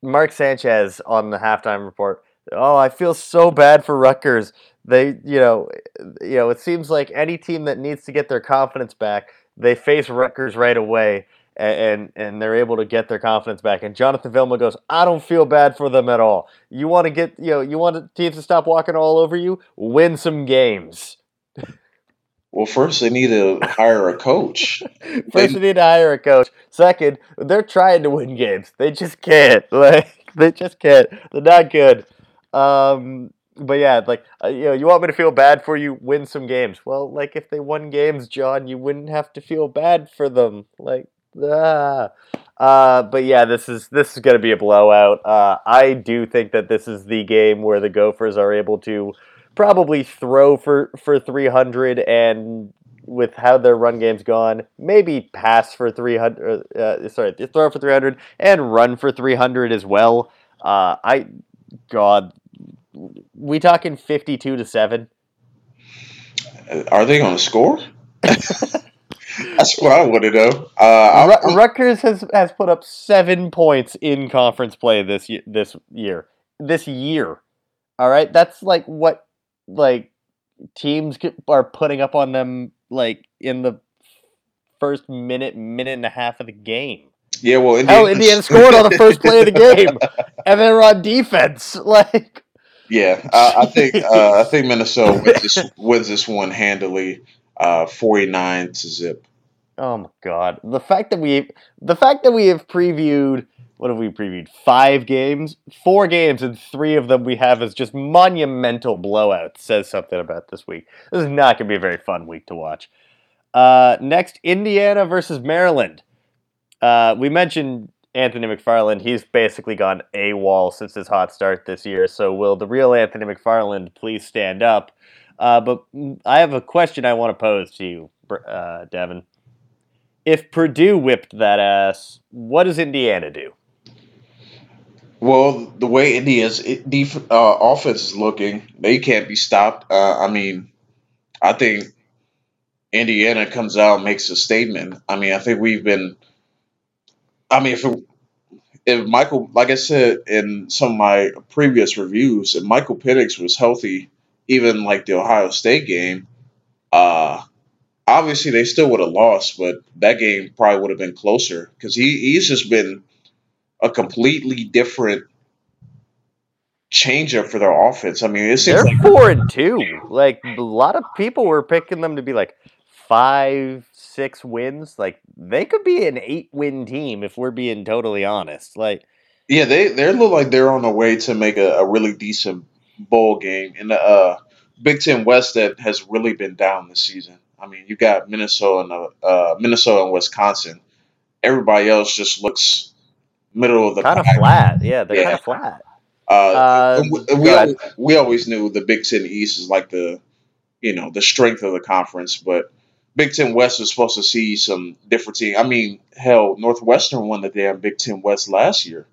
Mark Sanchez on the halftime report. Oh, I feel so bad for Rutgers. They, you know, you know, it seems like any team that needs to get their confidence back, they face Rutgers right away, and and, and they're able to get their confidence back. And Jonathan Vilma goes, I don't feel bad for them at all. You want to get, you know, you want teams to stop walking all over you. Win some games. well, first they need to hire a coach. First, they need to hire a coach. Second, they're trying to win games. They just can't. Like they just can't. They're not good. Um, but yeah, like uh, you know, you want me to feel bad for you? Win some games. Well, like if they won games, John, you wouldn't have to feel bad for them. Like ah. Uh, but yeah, this is this is going to be a blowout. Uh, I do think that this is the game where the Gophers are able to probably throw for for 300 and with how their run game's gone, maybe pass for 300 uh, sorry, throw for 300 and run for 300 as well. Uh, I god we talking 52 to 7? Are they going to score? That's what I want to know. Uh, Ru- Rutgers has has put up 7 points in conference play this ye- this year. This year. All right? That's like what like teams get- are putting up on them like in the first minute minute and a half of the game. yeah, well, Hell, Indiana scored on the first play of the game, and then we're on defense. Like, Yeah, I, I think uh, I think Minnesota wins this, wins this one handily, uh, forty nine to zip. oh my god, the fact that we the fact that we have previewed what have we previewed five games, four games, and three of them we have as just monumental blowouts says something about this week. This is not going to be a very fun week to watch. Uh, next, Indiana versus Maryland. Uh, we mentioned Anthony McFarland. He's basically gone AWOL since his hot start this year. So, will the real Anthony McFarland please stand up? Uh, but I have a question I want to pose to you, uh, Devin. If Purdue whipped that ass, what does Indiana do? Well, the way India's it- def- uh, offense is looking, they can't be stopped. Uh, I mean, I think Indiana comes out and makes a statement. I mean, I think we've been. I mean, if it, if Michael, like I said in some of my previous reviews, if Michael Penix was healthy, even like the Ohio State game, uh, obviously they still would have lost, but that game probably would have been closer because he he's just been a completely different changer for their offense. I mean, it seems They're like four and two. Like a lot of people were picking them to be like five, six wins. Like they could be an eight-win team if we're being totally honest. Like yeah, they they look like they're on the way to make a, a really decent bowl game in the uh, Big Ten West that has really been down this season. I mean, you got Minnesota and uh, uh, Minnesota and Wisconsin. Everybody else just looks middle of the kind of flat. Yeah, they're Yeah. kind of flat. Uh, Uh, we, we, ahead. al- we always knew the Big Ten East is like the, you know, the strength of the conference, but Big Ten West was supposed to see some different team. I mean, hell, Northwestern won the damn Big Ten West last year,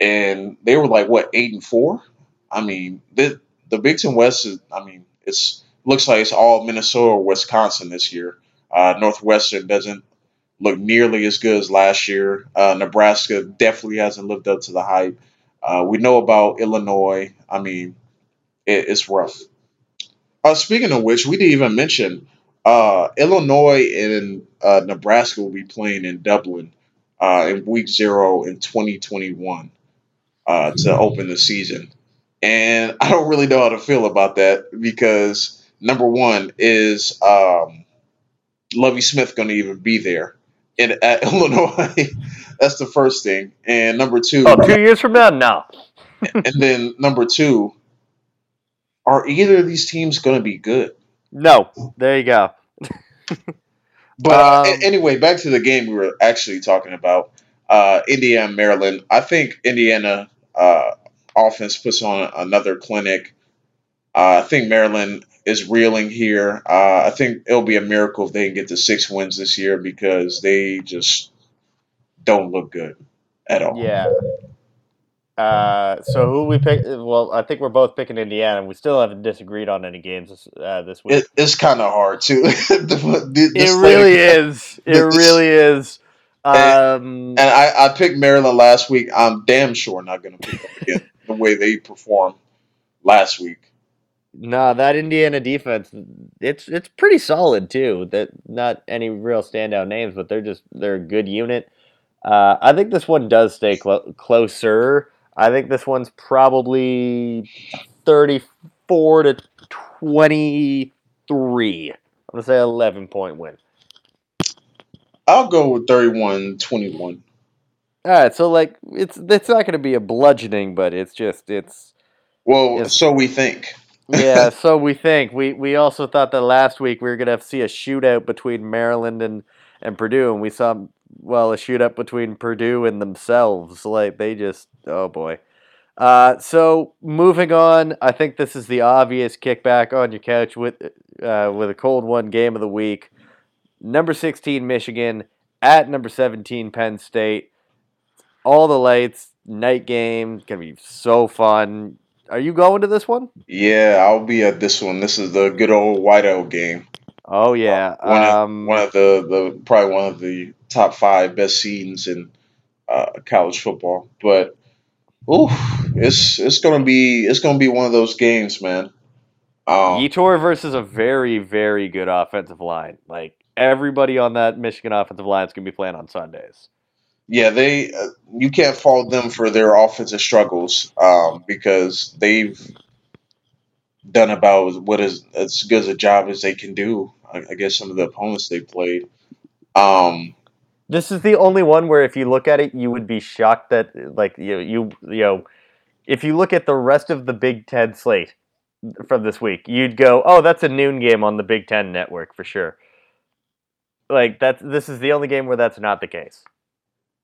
and they were like what eight and four. I mean, the the Big Ten West is. I mean, it's looks like it's all Minnesota or Wisconsin this year. Uh, Northwestern doesn't look nearly as good as last year. Uh, Nebraska definitely hasn't lived up to the hype. Uh, we know about Illinois. I mean, it, it's rough. Uh, speaking of which, we didn't even mention uh, Illinois and uh, Nebraska will be playing in Dublin in week zero in 2021 uh, to open the season. And I don't really know how to feel about that because number one is um, Lovie Smith going to even be there in at Illinois. That's the first thing. And number two, Oh, two years from now, no. and then number two, are either of these teams going to be good? No. There you go. But uh, Um, a- anyway, back to the game we were actually talking about. Uh, Indiana, Maryland. I think Indiana uh, offense puts on another clinic. Uh, I think Maryland is reeling here. Uh, I think it'll be a miracle if they can get to six wins this year because they just don't look good at all. Yeah. Uh, so who we pick? Well, I think we're both picking Indiana. We still haven't disagreed on any games this, uh, this week. It, it's kind of hard too. The- It thing- really is. It this- really is. Um, And I, I picked Maryland last week. I'm damn sure not going to pick them again way they performed last week. no, that Indiana defense, it's it's pretty solid too. That not any real standout names, but they're just they're a good unit. Uh, I think this one does stay clo- closer. I think this one's probably thirty-four to twenty-three. I'm gonna say eleven point win. I'll go with 31 21. All right, so like it's it's not gonna be a bludgeoning, but it's just it's Well, Yes. so we think. yeah, so we think. We we also thought that last week we were gonna see a shootout between Maryland and and Purdue, and we saw well a shootout between Purdue and themselves. Like they just oh boy. Uh, so moving on, I think this is the obvious kickback on your couch with uh, with a cold one game of the week. Number sixteen Michigan at number seventeen Penn State. All the lights, night game, gonna be so fun. Are you going to this one? Yeah, I'll be at this one. This is the good old whiteout game. Oh yeah. One of, Um, one of the, the probably one of the top five best scenes in uh, college football. But ooh, it's it's gonna be it's gonna be one of those games, man. Um, Yetur versus a very, very good offensive line. Like everybody on that Michigan offensive line is gonna be playing on Sundays. Yeah, they uh, you can't fault them for their offensive struggles um, because they've done about what is as good as a job as they can do. I, I guess some of the opponents they played. Um, This is the only one where if you look at it, you would be shocked that like you you you know, if you look at the rest of the Big Ten slate from this week, you'd go, oh, that's a noon game on the Big Ten network for sure. Like that's this is the only game where that's not the case.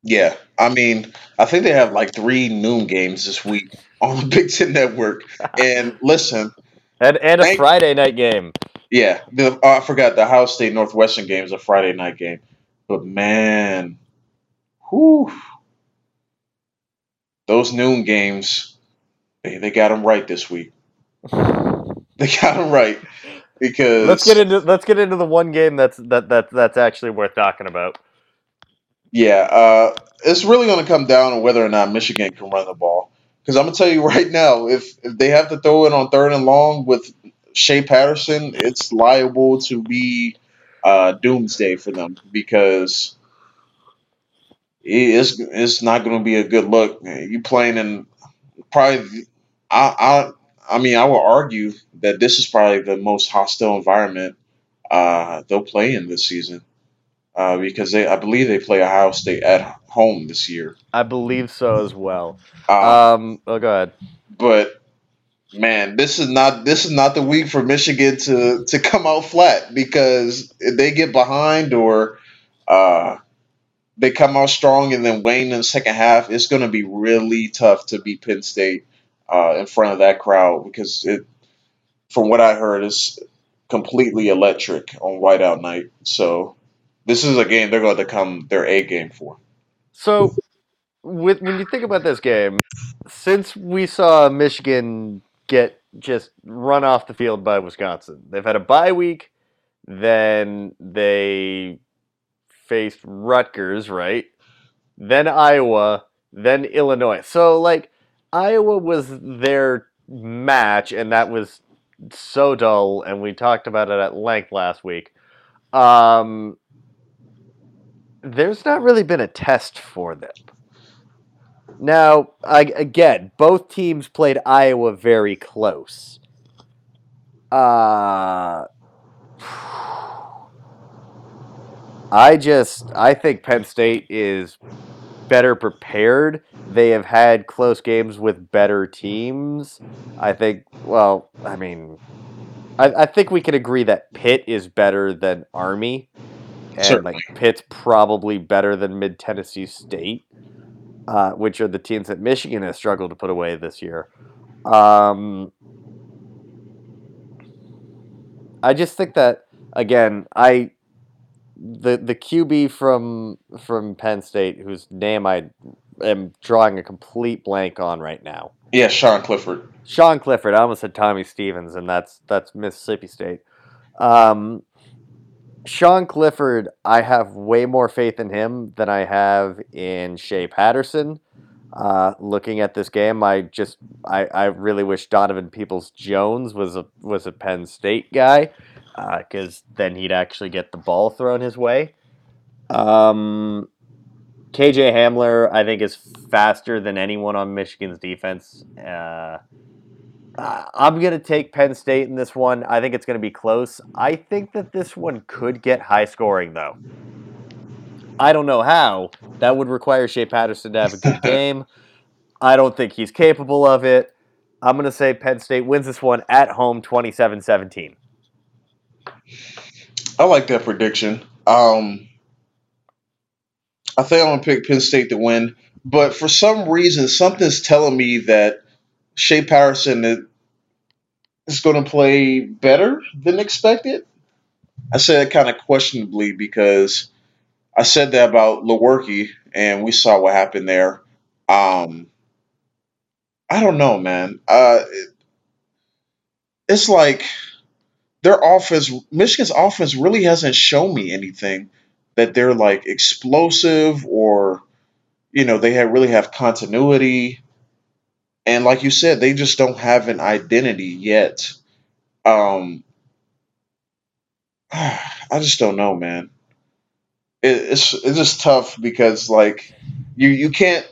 Yeah, I mean, I think they have like three noon games this week on the Big Ten Network. And listen, And and a Thank- Friday night game. yeah, the, oh, I forgot the Ohio State Northwestern game is a Friday night game. But man, whew, those noon games, they, they got them right this week. They got them right because Let's get into let's get into the one game that's that that that's actually worth talking about. Yeah, uh, it's really going to come down to whether or not Michigan can run the ball. Because I'm gonna tell you right now, if if they have to throw it on third and long with Shea Patterson, it's liable to be uh, doomsday for them because it's it's not going to be a good look. You playing in probably, I I I mean, I would argue that this is probably the most hostile environment uh, they'll play in this season uh, because they I believe they play Ohio State at home this year. I believe so as well. Uh, Um, oh, go ahead. but man, this is not this is not the week for Michigan to to come out flat because if they get behind or uh, they come out strong and then wane in the second half, it's going to be really tough to beat Penn State uh, in front of that crowd because it, from what I heard, is completely electric on Whiteout night. So this is a game they're going to come their A game for. So, with when you think about this game, since we saw Michigan get just run off the field by Wisconsin, they've had a bye week. Then they faced Rutgers, right? Then Iowa, then Illinois. So, like, Iowa was their match, and that was so dull. And we talked about it at length last week. Um, there's not really been a test for them. Now, I, again, both teams played Iowa very close. Uh, I just I think Penn State is better prepared. They have had close games with better teams. I think. Well, I mean, I, I think we can agree that Pitt is better than Army, and Certainly. like Pitt's probably better than Mid Tennessee State, uh, which are the teams that Michigan has struggled to put away this year. Um, I just think that again, I the the QB from from Penn State, whose name I am drawing a complete blank on right now. Yeah, Sean Clifford. Sean Clifford. I almost said Tommy Stevens, and that's that's Mississippi State. Um, Sean Clifford, I have way more faith in him than I have in Shea Patterson. Uh, looking at this game, I just I, I really wish Donovan Peoples Jones was a was a Penn State guy because then he'd actually get the ball thrown his way. Um, KJ Hamler, I think, is faster than anyone on Michigan's defense. Uh, uh, I'm going to take Penn State in this one. I think it's going to be close. I think that this one could get high scoring, though. I don't know how. That would require Shea Patterson to have a good game. I don't think he's capable of it. I'm going to say Penn State wins this one at home 27 17. I like that prediction. Um, I think I'm gonna pick Penn State to win, but for some reason, something's telling me that Shea Patterson is, going to play better than expected. I said it kind of questionably because I said that about Lewerke, and we saw what happened there. Um, I don't know, man. Uh, it's like their offense, Michigan's offense, really hasn't shown me anything that they're like explosive or you know they have really have continuity. And like you said, they just don't have an identity yet. Um, I just don't know, man. It, it's it's just tough because like you you can't.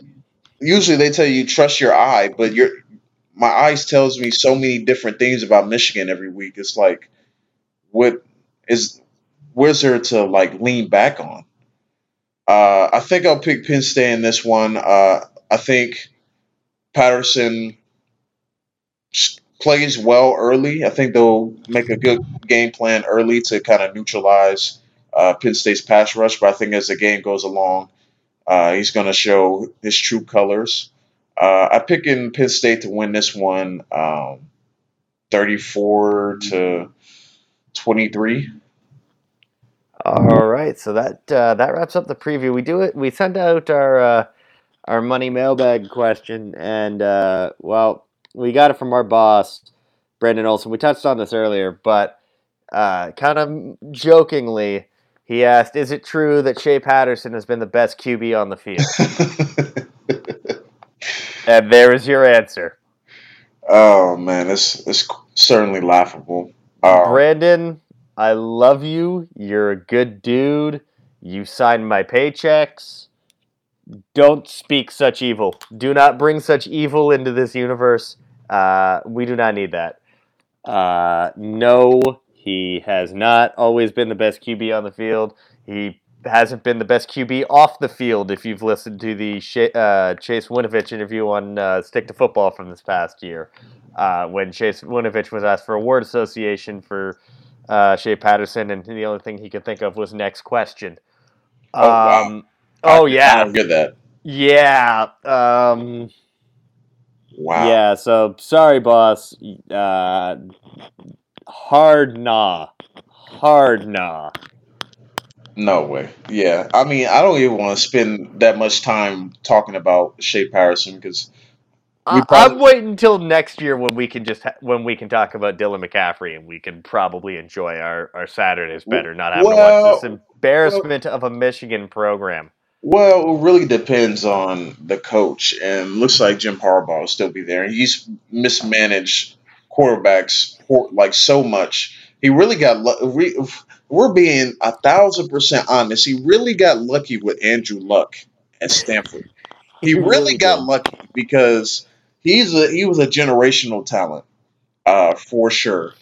Usually they tell you trust your eye, but your my eyes tells me so many different things about Michigan every week. It's like what is where's there to like lean back on? Uh, I think I'll pick Penn State in this one. Uh, I think Patterson plays well early. I think they'll make a good game plan early to kind of neutralize uh, Penn State's pass rush. But I think as the game goes along, uh, he's going to show his true colors. Uh, I pick in Penn State to win this one, um, 34 to 23. All right, so that uh, that wraps up the preview. We do it. We sent out our uh, our money mailbag question, and uh, well, we got it from our boss, Brandon Olson. We touched on this earlier, but uh, kind of jokingly, he asked, "Is it true that Shea Patterson has been the best QB on the field?" and there is your answer, oh man, it's it's certainly laughable. Um, Brandon. I love you. You're a good dude. You signed my paychecks. Don't speak such evil. Do not bring such evil into this universe. Uh, we do not need that. Uh, no, he has not always been the best QB on the field. He hasn't been the best QB off the field. If you've listened to the Sh- uh, Chase Winovich interview on uh, Stick to Football from this past year, uh, when Chase Winovich was asked for a word association for uh, Shea Patterson, and the only thing he could think of was next question. Oh, wow. Um, oh I yeah, don't get that. yeah. Um, Wow. Yeah. So sorry, boss. Uh, hard nah. Hard nah. No way. Yeah. I mean, I don't even want to spend that much time talking about Shea Patterson because I, probably- I'm waiting until next year when we can just ha- when we can talk about Dylan McCaffrey and we can probably enjoy our, our Saturdays better, not having to watch this embarrassment of a Michigan program. Well, it really depends on the coach, and looks like Jim Harbaugh will still be there. He's mismanaged quarterbacks like so much. He really got. We're being a thousand percent honest. He really got lucky with Andrew Luck at Stanford. He really got lucky because he's a he was a generational talent, uh, for sure.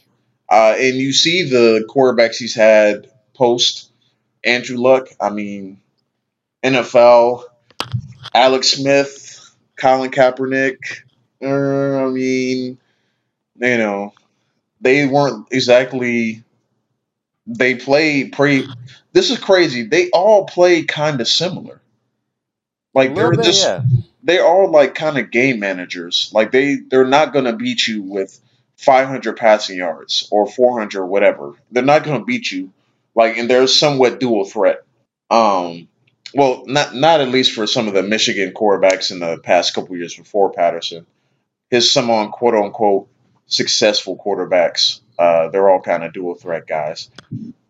Uh, and you see the quarterbacks he's had post Andrew Luck. I mean, NFL, Alex Smith, Colin Kaepernick. Uh, I mean, you know, they weren't exactly. They played pretty. This is crazy. They all played kind of similar. Like they're bit, just yeah. they are all like kind of game managers. Like they they're not gonna beat you with 500 passing yards or 400 or whatever. They're not gonna beat you. Like and they're somewhat dual threat. Um, well, not not at least for some of the Michigan quarterbacks in the past couple years before Patterson. His some on quote unquote successful quarterbacks. Uh, they're all kind of dual threat guys.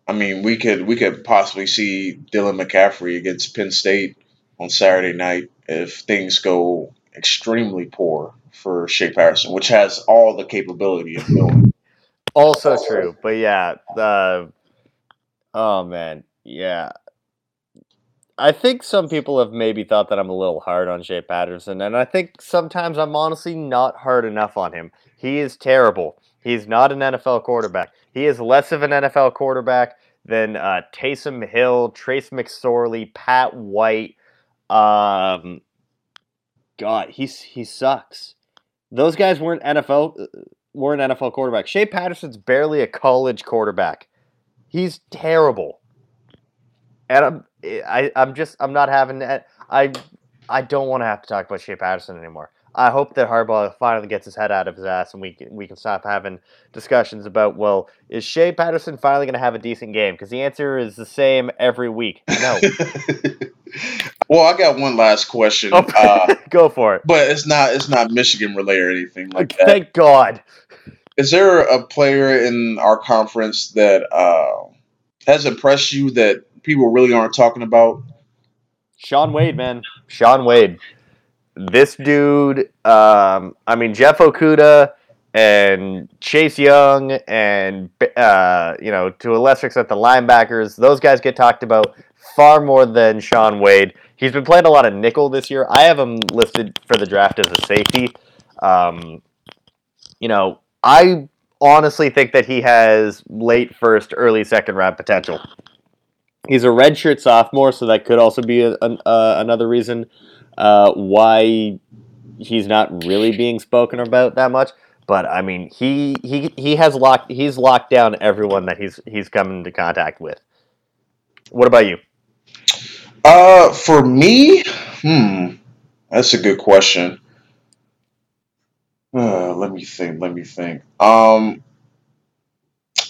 I mean, we could we could possibly see Dylan McCaffrey against Penn State on Saturday night if things go extremely poor for Shea Patterson, which has all the capability of doing. Also true, but yeah. The oh man, yeah. I think some people have maybe thought that I'm a little hard on Shea Patterson, and I think sometimes I'm honestly not hard enough on him. He is terrible. He's not an NFL quarterback. He is less of an NFL quarterback than uh, Taysom Hill, Trace McSorley, Pat White. Um, God, he's he sucks. Those guys weren't NFL uh, weren't NFL quarterbacks. Shea Patterson's barely a college quarterback. He's terrible. And I'm I, I'm just I'm not having that. I I don't want to have to talk about Shea Patterson anymore. I hope that Harbaugh finally gets his head out of his ass and we can, we can stop having discussions about well, is Shea Patterson finally going to have a decent game? Because the answer is the same every week. No. well, I got one last question, Oh, uh, Go for it. but it's not it's not Michigan related or anything like that. Thank God. Is there a player in our conference that uh, has impressed you that people really aren't talking about? Shaun Wade, man. Shaun Wade. This dude, um, I mean, Jeff Okudah and Chase Young and, uh, you know, to a lesser extent, the linebackers, those guys get talked about far more than Shaun Wade. He's been playing a lot of nickel this year. I have him listed for the draft as a safety. Um, you know, I honestly think that he has late first, early second round potential. He's a redshirt sophomore, so that could also be a, an, uh, another reason uh, why he's not really being spoken about that much. But I mean, he he he has locked he's locked down everyone that he's he's come into contact with. What about you? Uh, for me, hmm, that's a good question. Uh, let me think. Let me think. Um,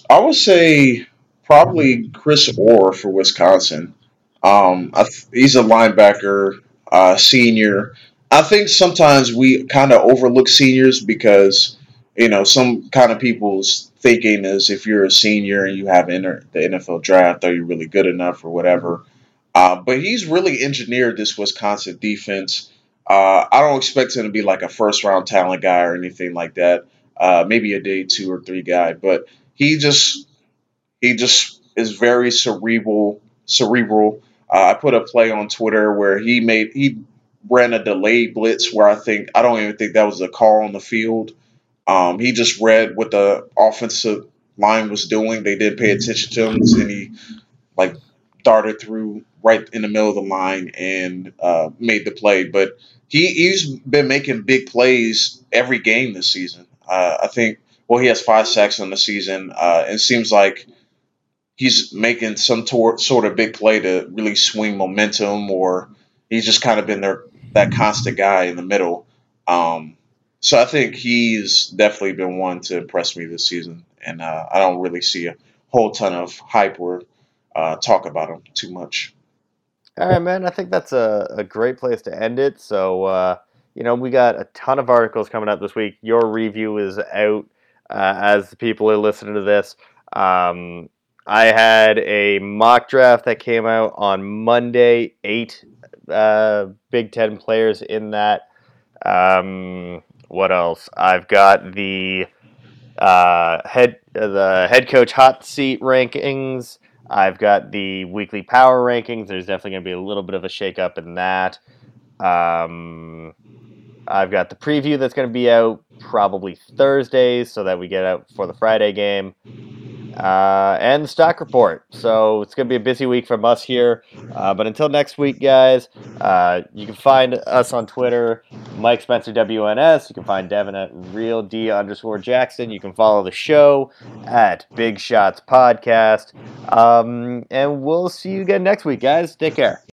I would say probably Chris Orr for Wisconsin. Um, th- he's a linebacker, uh, senior. I think sometimes we kind of overlook seniors because you know some kind of people's thinking is if you're a senior and you have enter the NFL draft, are you really good enough or whatever. Uh, but he's really engineered this Wisconsin defense. Uh, I don't expect him to be like a first round talent guy or anything like that. Uh, maybe a day two or three guy, but he just he just is very cerebral. Cerebral. Uh, I put a play on Twitter where he made he ran a delayed blitz where I think I don't even think that was a call on the field. Um, he just read what the offensive line was doing. They didn't pay attention to him, and he like darted through right in the middle of the line and uh, made the play. But he, he's been making big plays every game this season. Uh, I think, well, he has five sacks on the season. Uh, it seems like he's making some tor- sort of big play to really swing momentum, or he's just kind of been there, that constant guy in the middle. Um, so I think he's definitely been one to impress me this season, and uh, I don't really see a whole ton of hype or uh, talk about him too much. All right, man. I think that's a, a great place to end it. So, uh, you know, we got a ton of articles coming out this week. Your review is out uh, as the people are listening to this. Um, I had a mock draft that came out on Monday. Eight uh, Big Ten players in that. Um, what else? I've got the uh, head the head coach hot seat rankings. I've got the weekly power rankings. There's definitely going to be a little bit of a shakeup in that. Um, I've got the preview that's going to be out probably Thursdays so that we get out for the Friday game. Uh, and the stock report. So it's going to be a busy week from us here. Uh, but until next week, guys, uh, you can find us on Twitter, Mike Spencer WNS. You can find Devin at Real D underscore Jackson. You can follow the show at Big Shots Podcast. Um, and we'll see you again next week, guys. Take care.